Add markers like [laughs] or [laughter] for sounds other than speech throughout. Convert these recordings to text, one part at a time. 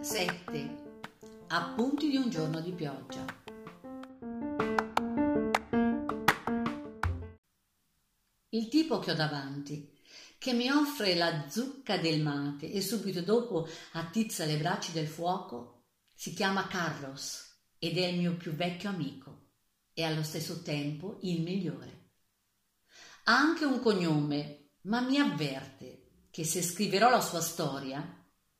Sette appunti di un giorno di pioggia. Il tipo che ho davanti, che mi offre la zucca del mate e subito dopo attizza le braccia del fuoco, si chiama Carlos ed è il mio più vecchio amico e allo stesso tempo il migliore. Ha anche un cognome, ma mi avverte che se scriverò la sua storia,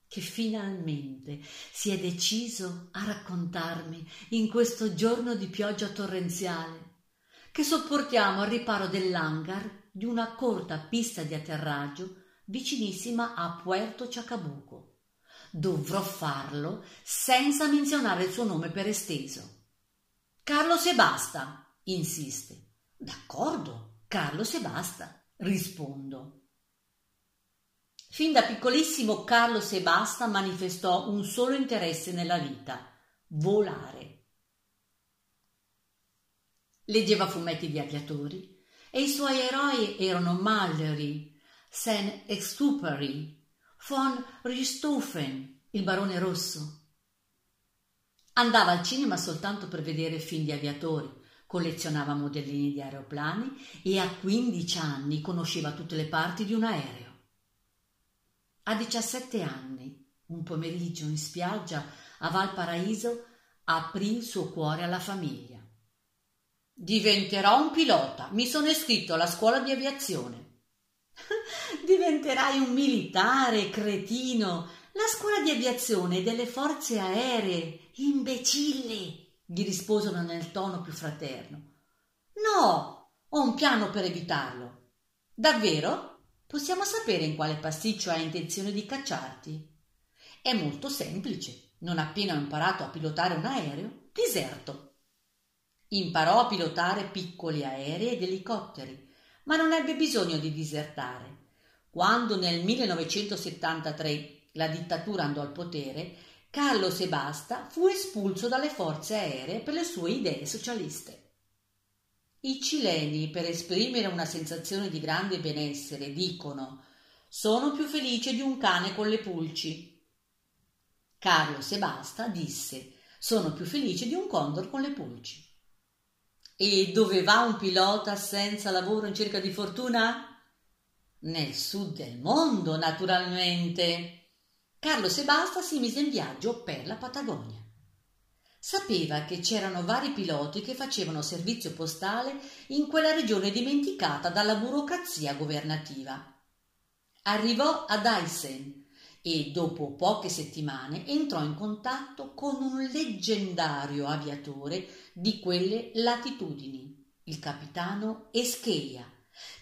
che finalmente si è deciso a raccontarmi in questo giorno di pioggia torrenziale, che sopportiamo al riparo dell'hangar di una corta pista di atterraggio vicinissima a Puerto Chacabuco. Dovrò farlo senza menzionare il suo nome per esteso. Carlos e basta, insiste. D'accordo, Carlos e basta, rispondo. Fin da piccolissimo Carlos e basta manifestò un solo interesse nella vita, volare. Leggeva fumetti di aviatori, e i suoi eroi erano Mallory, Saint-Exupéry, von Richthofen, il barone rosso. Andava al cinema soltanto per vedere film di aviatori, collezionava modellini di aeroplani e a 15 anni conosceva tutte le parti di un aereo. A 17 anni, un pomeriggio in spiaggia a Valparaíso, aprì il suo cuore alla famiglia. Diventerò un pilota. Mi sono iscritto alla scuola di aviazione. [laughs] Diventerai un militare, cretino. La scuola di aviazione delle forze aeree. Imbecille, gli risposero nel tono più fraterno. No, ho un piano per evitarlo. Davvero? Possiamo sapere in quale pasticcio hai intenzione di cacciarti? È molto semplice. Non appena ho imparato a pilotare un aereo, diserto. Imparò a pilotare piccoli aerei ed elicotteri, ma non ebbe bisogno di disertare. Quando nel 1973 la dittatura andò al potere, Carlo Sebasta fu espulso dalle forze aeree per le sue idee socialiste. I cileni, per esprimere una sensazione di grande benessere, dicono sono più felice di un cane con le pulci. Carlo Sebasta disse sono più felice di un condor con le pulci. E dove va un pilota senza lavoro in cerca di fortuna? Nel sud del mondo, naturalmente. Carlo Sebasta si mise in viaggio per la Patagonia. Sapeva che c'erano vari piloti che facevano servizio postale in quella regione dimenticata dalla burocrazia governativa. Arrivò ad Aisen e dopo poche settimane entrò in contatto con un leggendario aviatore di quelle latitudini, il capitano Escheia,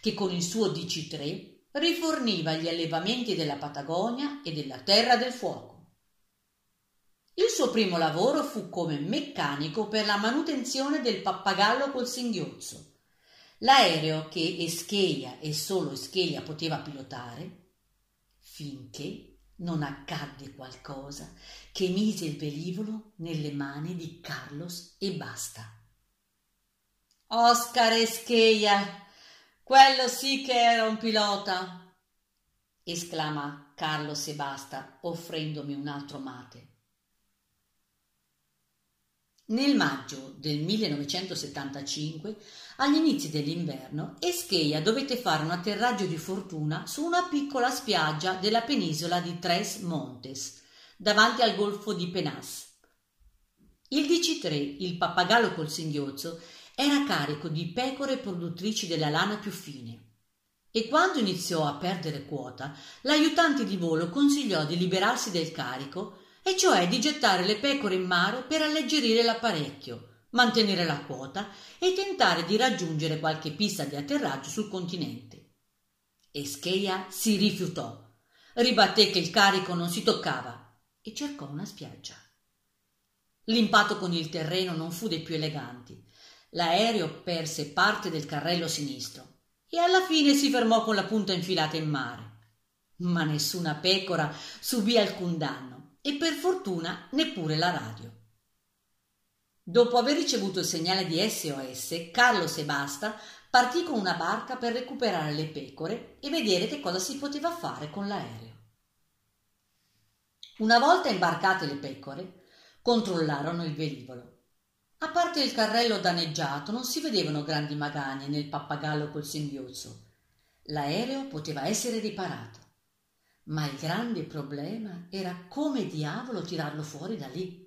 che con il suo DC-3 riforniva gli allevamenti della Patagonia e della Terra del Fuoco. Il suo primo lavoro fu come meccanico per la manutenzione del pappagallo col singhiozzo, l'aereo che Escheia e solo Escheia poteva pilotare, finché non accadde qualcosa che mise il velivolo nelle mani di Carlos e basta. Oscar Escheia, quello sì che era un pilota! esclama Carlos e basta, offrendomi un altro mate. Nel maggio del 1975, agli inizi dell'inverno, Escheia dovette fare un atterraggio di fortuna su una piccola spiaggia della penisola di Tres Montes, davanti al golfo di Penas. Il DC-3, il pappagallo col singhiozzo, era carico di pecore produttrici della lana più fine. E quando iniziò a perdere quota, l'aiutante di volo consigliò di liberarsi del carico e cioè di gettare le pecore in mare per alleggerire l'apparecchio, mantenere la quota e tentare di raggiungere qualche pista di atterraggio sul continente. Escheia si rifiutò, ribatté che il carico non si toccava e cercò una spiaggia. L'impatto con il terreno non fu dei più eleganti. L'aereo perse parte del carrello sinistro e alla fine si fermò con la punta infilata in mare. Ma nessuna pecora subì alcun danno e per fortuna neppure la radio. Dopo aver ricevuto il segnale di SOS, Carlo Sebasta partì con una barca per recuperare le pecore e vedere che cosa si poteva fare con l'aereo. Una volta imbarcate le pecore, controllarono il velivolo. A parte il carrello danneggiato, non si vedevano grandi magagne nel pappagallo col singhiozzo. L'aereo poteva essere riparato, ma il grande problema era come diavolo tirarlo fuori da lì.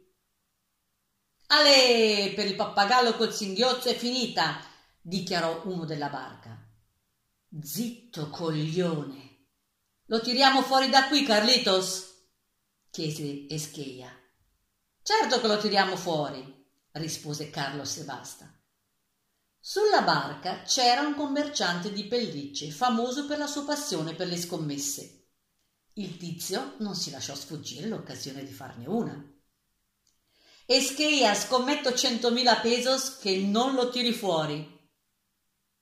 Ale, per il pappagallo col singhiozzo è finita, dichiarò uno della barca. Zitto, coglione. Lo tiriamo fuori da qui, Carlitos? chiese Escheia. Certo che lo tiriamo fuori, rispose Carlos e basta. Sulla barca c'era un commerciante di pellicce, famoso per la sua passione per le scommesse. Il tizio non si lasciò sfuggire l'occasione di farne una. Escheia, scommetto centomila pesos che non lo tiri fuori.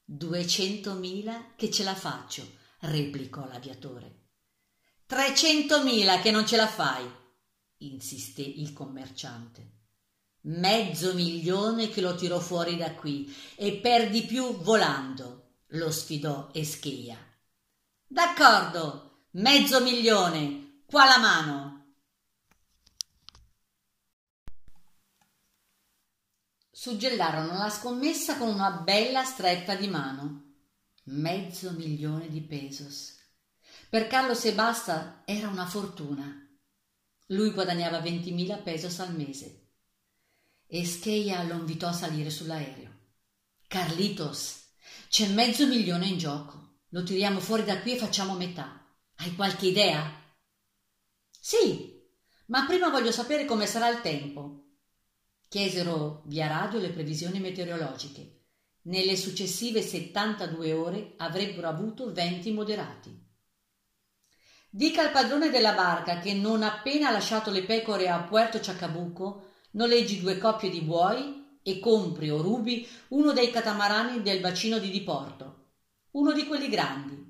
Duecentomila che ce la faccio, replicò l'aviatore. Trecentomila che non ce la fai, insisté il commerciante. Mezzo milione che lo tirò fuori da qui e per di più volando, lo sfidò Escheia. D'accordo, mezzo milione, qua la mano. Suggellarono la scommessa con una bella stretta di mano. Mezzo milione di pesos. Per Carlo Sebasta era una fortuna. Lui guadagnava ventimila pesos al mese e Scheia lo invitò a salire sull'aereo. Carlitos, c'è mezzo milione in gioco. Lo tiriamo fuori da qui e facciamo metà. Hai qualche idea? Sì, ma prima voglio sapere come sarà il tempo. Chiesero via radio le previsioni meteorologiche. Nelle successive 72 ore avrebbero avuto venti moderati. Dica al padrone della barca che non appena lasciato le pecore a Puerto Chacabuco noleggi due coppie di buoi e compri o rubi uno dei catamarani del bacino di Diporto, uno di quelli grandi.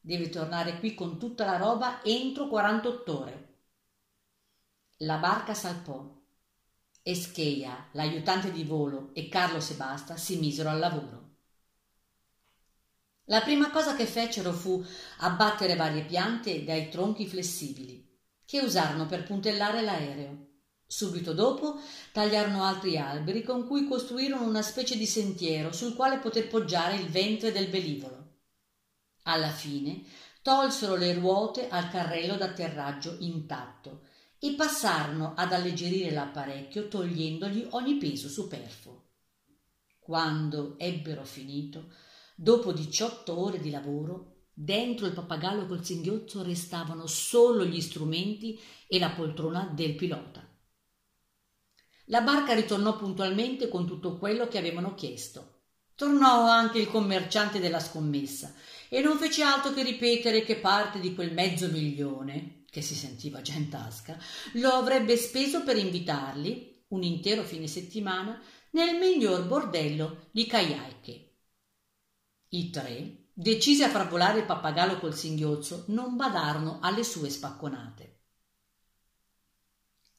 Devi tornare qui con tutta la roba entro 48 ore. La barca salpò. Escheia, l'aiutante di volo e Carlo Sebasta si misero al lavoro. La prima cosa che fecero fu abbattere varie piante dai tronchi flessibili, che usarono per puntellare l'aereo. Subito dopo tagliarono altri alberi con cui costruirono una specie di sentiero sul quale poter poggiare il ventre del velivolo. Alla fine tolsero le ruote al carrello d'atterraggio intatto e passarono ad alleggerire l'apparecchio togliendogli ogni peso superfluo. Quando ebbero finito, dopo diciotto ore di lavoro, dentro il pappagallo col singhiozzo restavano solo gli strumenti e la poltrona del pilota. La barca ritornò puntualmente con tutto quello che avevano chiesto. Tornò anche il commerciante della scommessa e non fece altro che ripetere che parte di quel mezzo milione, che si sentiva già in tasca, lo avrebbe speso per invitarli, un intero fine settimana, nel miglior bordello di Caiaiche. I tre, decisi a far volare il pappagallo col singhiozzo, non badarono alle sue spacconate.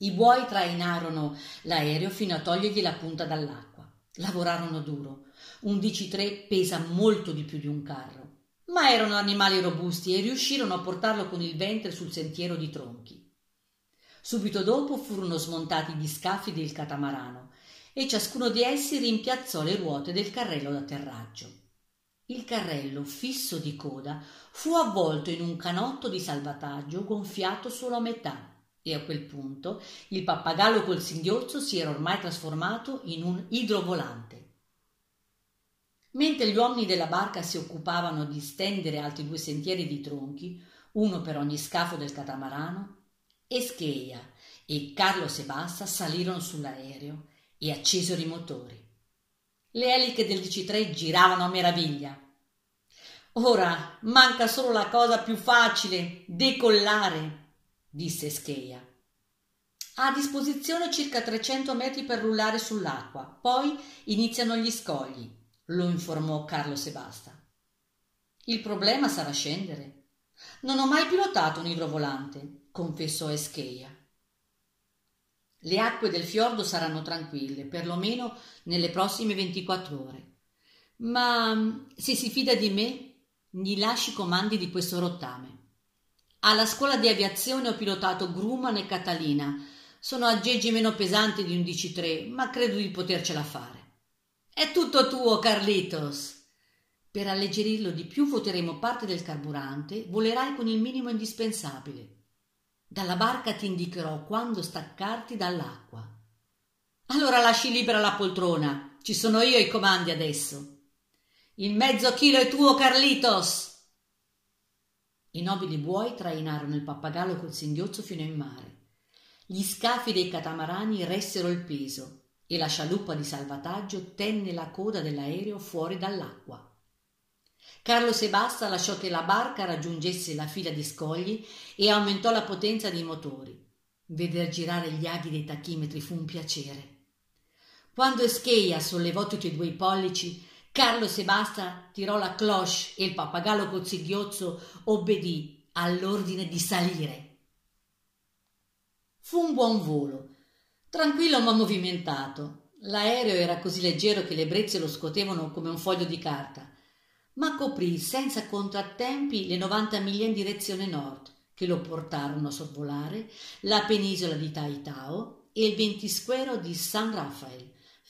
I buoi trainarono l'aereo fino a togliergli la punta dall'acqua. Lavorarono duro. Un DC-3 pesa molto di più di un carro, ma erano animali robusti e riuscirono a portarlo con il ventre sul sentiero di tronchi. Subito dopo furono smontati gli scaffi del catamarano e ciascuno di essi rimpiazzò le ruote del carrello d'atterraggio. Il carrello, fisso di coda, fu avvolto in un canotto di salvataggio gonfiato solo a metà e a quel punto il pappagallo col singhiozzo si era ormai trasformato in un idrovolante. Mentre gli uomini della barca si occupavano di stendere altri due sentieri di tronchi, uno per ogni scafo del catamarano, Escheia e Carlo Sebassa salirono sull'aereo e accesero i motori. Le eliche del DC-3 giravano a meraviglia. Ora manca solo la cosa più facile, decollare disse Scheia. Ha a disposizione circa 300 metri per rullare sull'acqua, poi iniziano gli scogli, lo informò Carlo Sebasta. Il problema sarà scendere. Non ho mai pilotato un idrovolante, confessò Escheia. Le acque del fiordo saranno tranquille, perlomeno nelle prossime 24 ore. ma se si fida di me, gli lasci i comandi di questo rottame. Alla scuola di aviazione ho pilotato Grumman e Catalina. Sono aggeggi meno pesanti di un DC-3, ma credo di potercela fare. È tutto tuo, Carlitos. Per alleggerirlo di più voteremo parte del carburante, volerai con il minimo indispensabile. Dalla barca ti indicherò quando staccarti dall'acqua. Allora lasci libera la poltrona, ci sono io i comandi adesso. Il mezzo chilo è tuo, Carlitos! I nobili buoi trainarono il pappagallo col singhiozzo fino in mare. Gli scafi dei catamarani ressero il peso e la scialuppa di salvataggio tenne la coda dell'aereo fuori dall'acqua. Carlo Sebasta lasciò che la barca raggiungesse la fila di scogli e aumentò la potenza dei motori. Veder girare gli aghi dei tachimetri fu un piacere. Quando Escheia sollevò tutti e due i pollici, Carlo Sebasta tirò la cloche e il pappagallo col singhiozzo obbedì all'ordine di salire. Fu un buon volo, tranquillo ma movimentato. L'aereo era così leggero che le brezze lo scotevano come un foglio di carta, ma coprì senza contrattempi le 90 miglia in direzione nord, che lo portarono a sorvolare la penisola di Taitao e il ventisquero di San Rafael,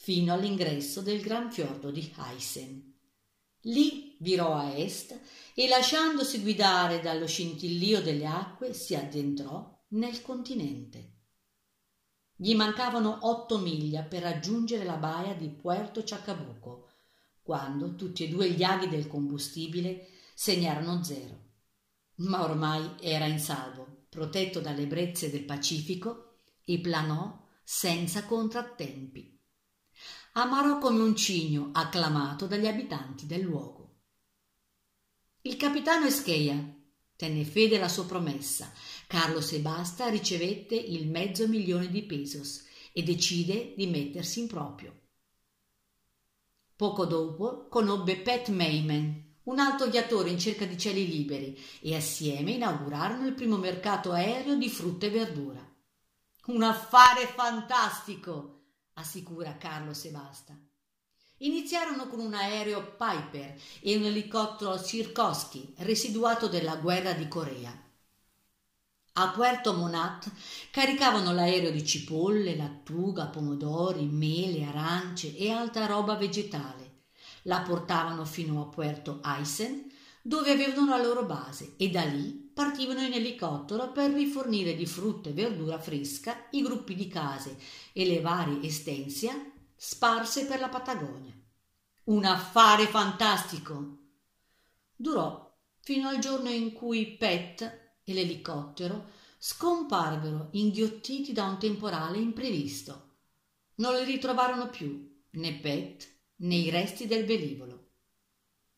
fino all'ingresso del gran fiordo di Heisen. Lì virò a est e lasciandosi guidare dallo scintillio delle acque si addentrò nel continente. Gli mancavano otto miglia per raggiungere la baia di Puerto Chacabuco, quando tutti e due gli aghi del combustibile segnarono zero. Ma ormai era in salvo, protetto dalle brezze del Pacifico, e planò senza contrattempi amarò come un cigno acclamato dagli abitanti del luogo. Il capitano Escheia tenne fede alla sua promessa. Carlo Sebasta ricevette il mezzo milione di pesos e decide di mettersi in proprio. Poco dopo conobbe Pat Mayman, un alto viatore in cerca di cieli liberi, e assieme inaugurarono il primo mercato aereo di frutta e verdura. Un affare fantastico! Assicura Carlo Sebasta. Iniziarono con un aereo Piper e un elicottero Sirkowski, residuato della guerra di Corea. A Puerto Monat caricavano l'aereo di cipolle, lattuga, pomodori, mele, arance e altra roba vegetale. La portavano fino a Puerto Aysen, dove avevano la loro base, e da lì partivano in elicottero per rifornire di frutta e verdura fresca i gruppi di case e le varie estensia sparse per la Patagonia. Un affare fantastico! Durò fino al giorno in cui Pet e l'elicottero scomparvero inghiottiti da un temporale imprevisto. Non li ritrovarono più né Pet né i resti del velivolo.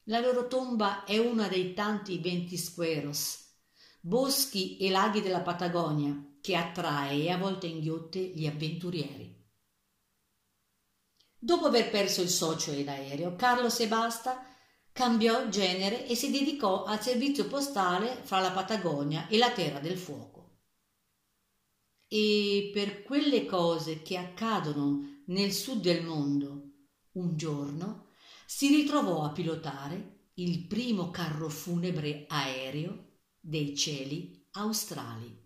La loro tomba è una dei tanti ventisqueros boschi e laghi della Patagonia che attrae e a volte inghiotte gli avventurieri. Dopo aver perso il socio e l'aereo, Carlo Sebasta cambiò genere e si dedicò al servizio postale fra la Patagonia e la Terra del Fuoco. E per quelle cose che accadono nel sud del mondo, un giorno si ritrovò a pilotare il primo carro funebre aereo dei cieli australi.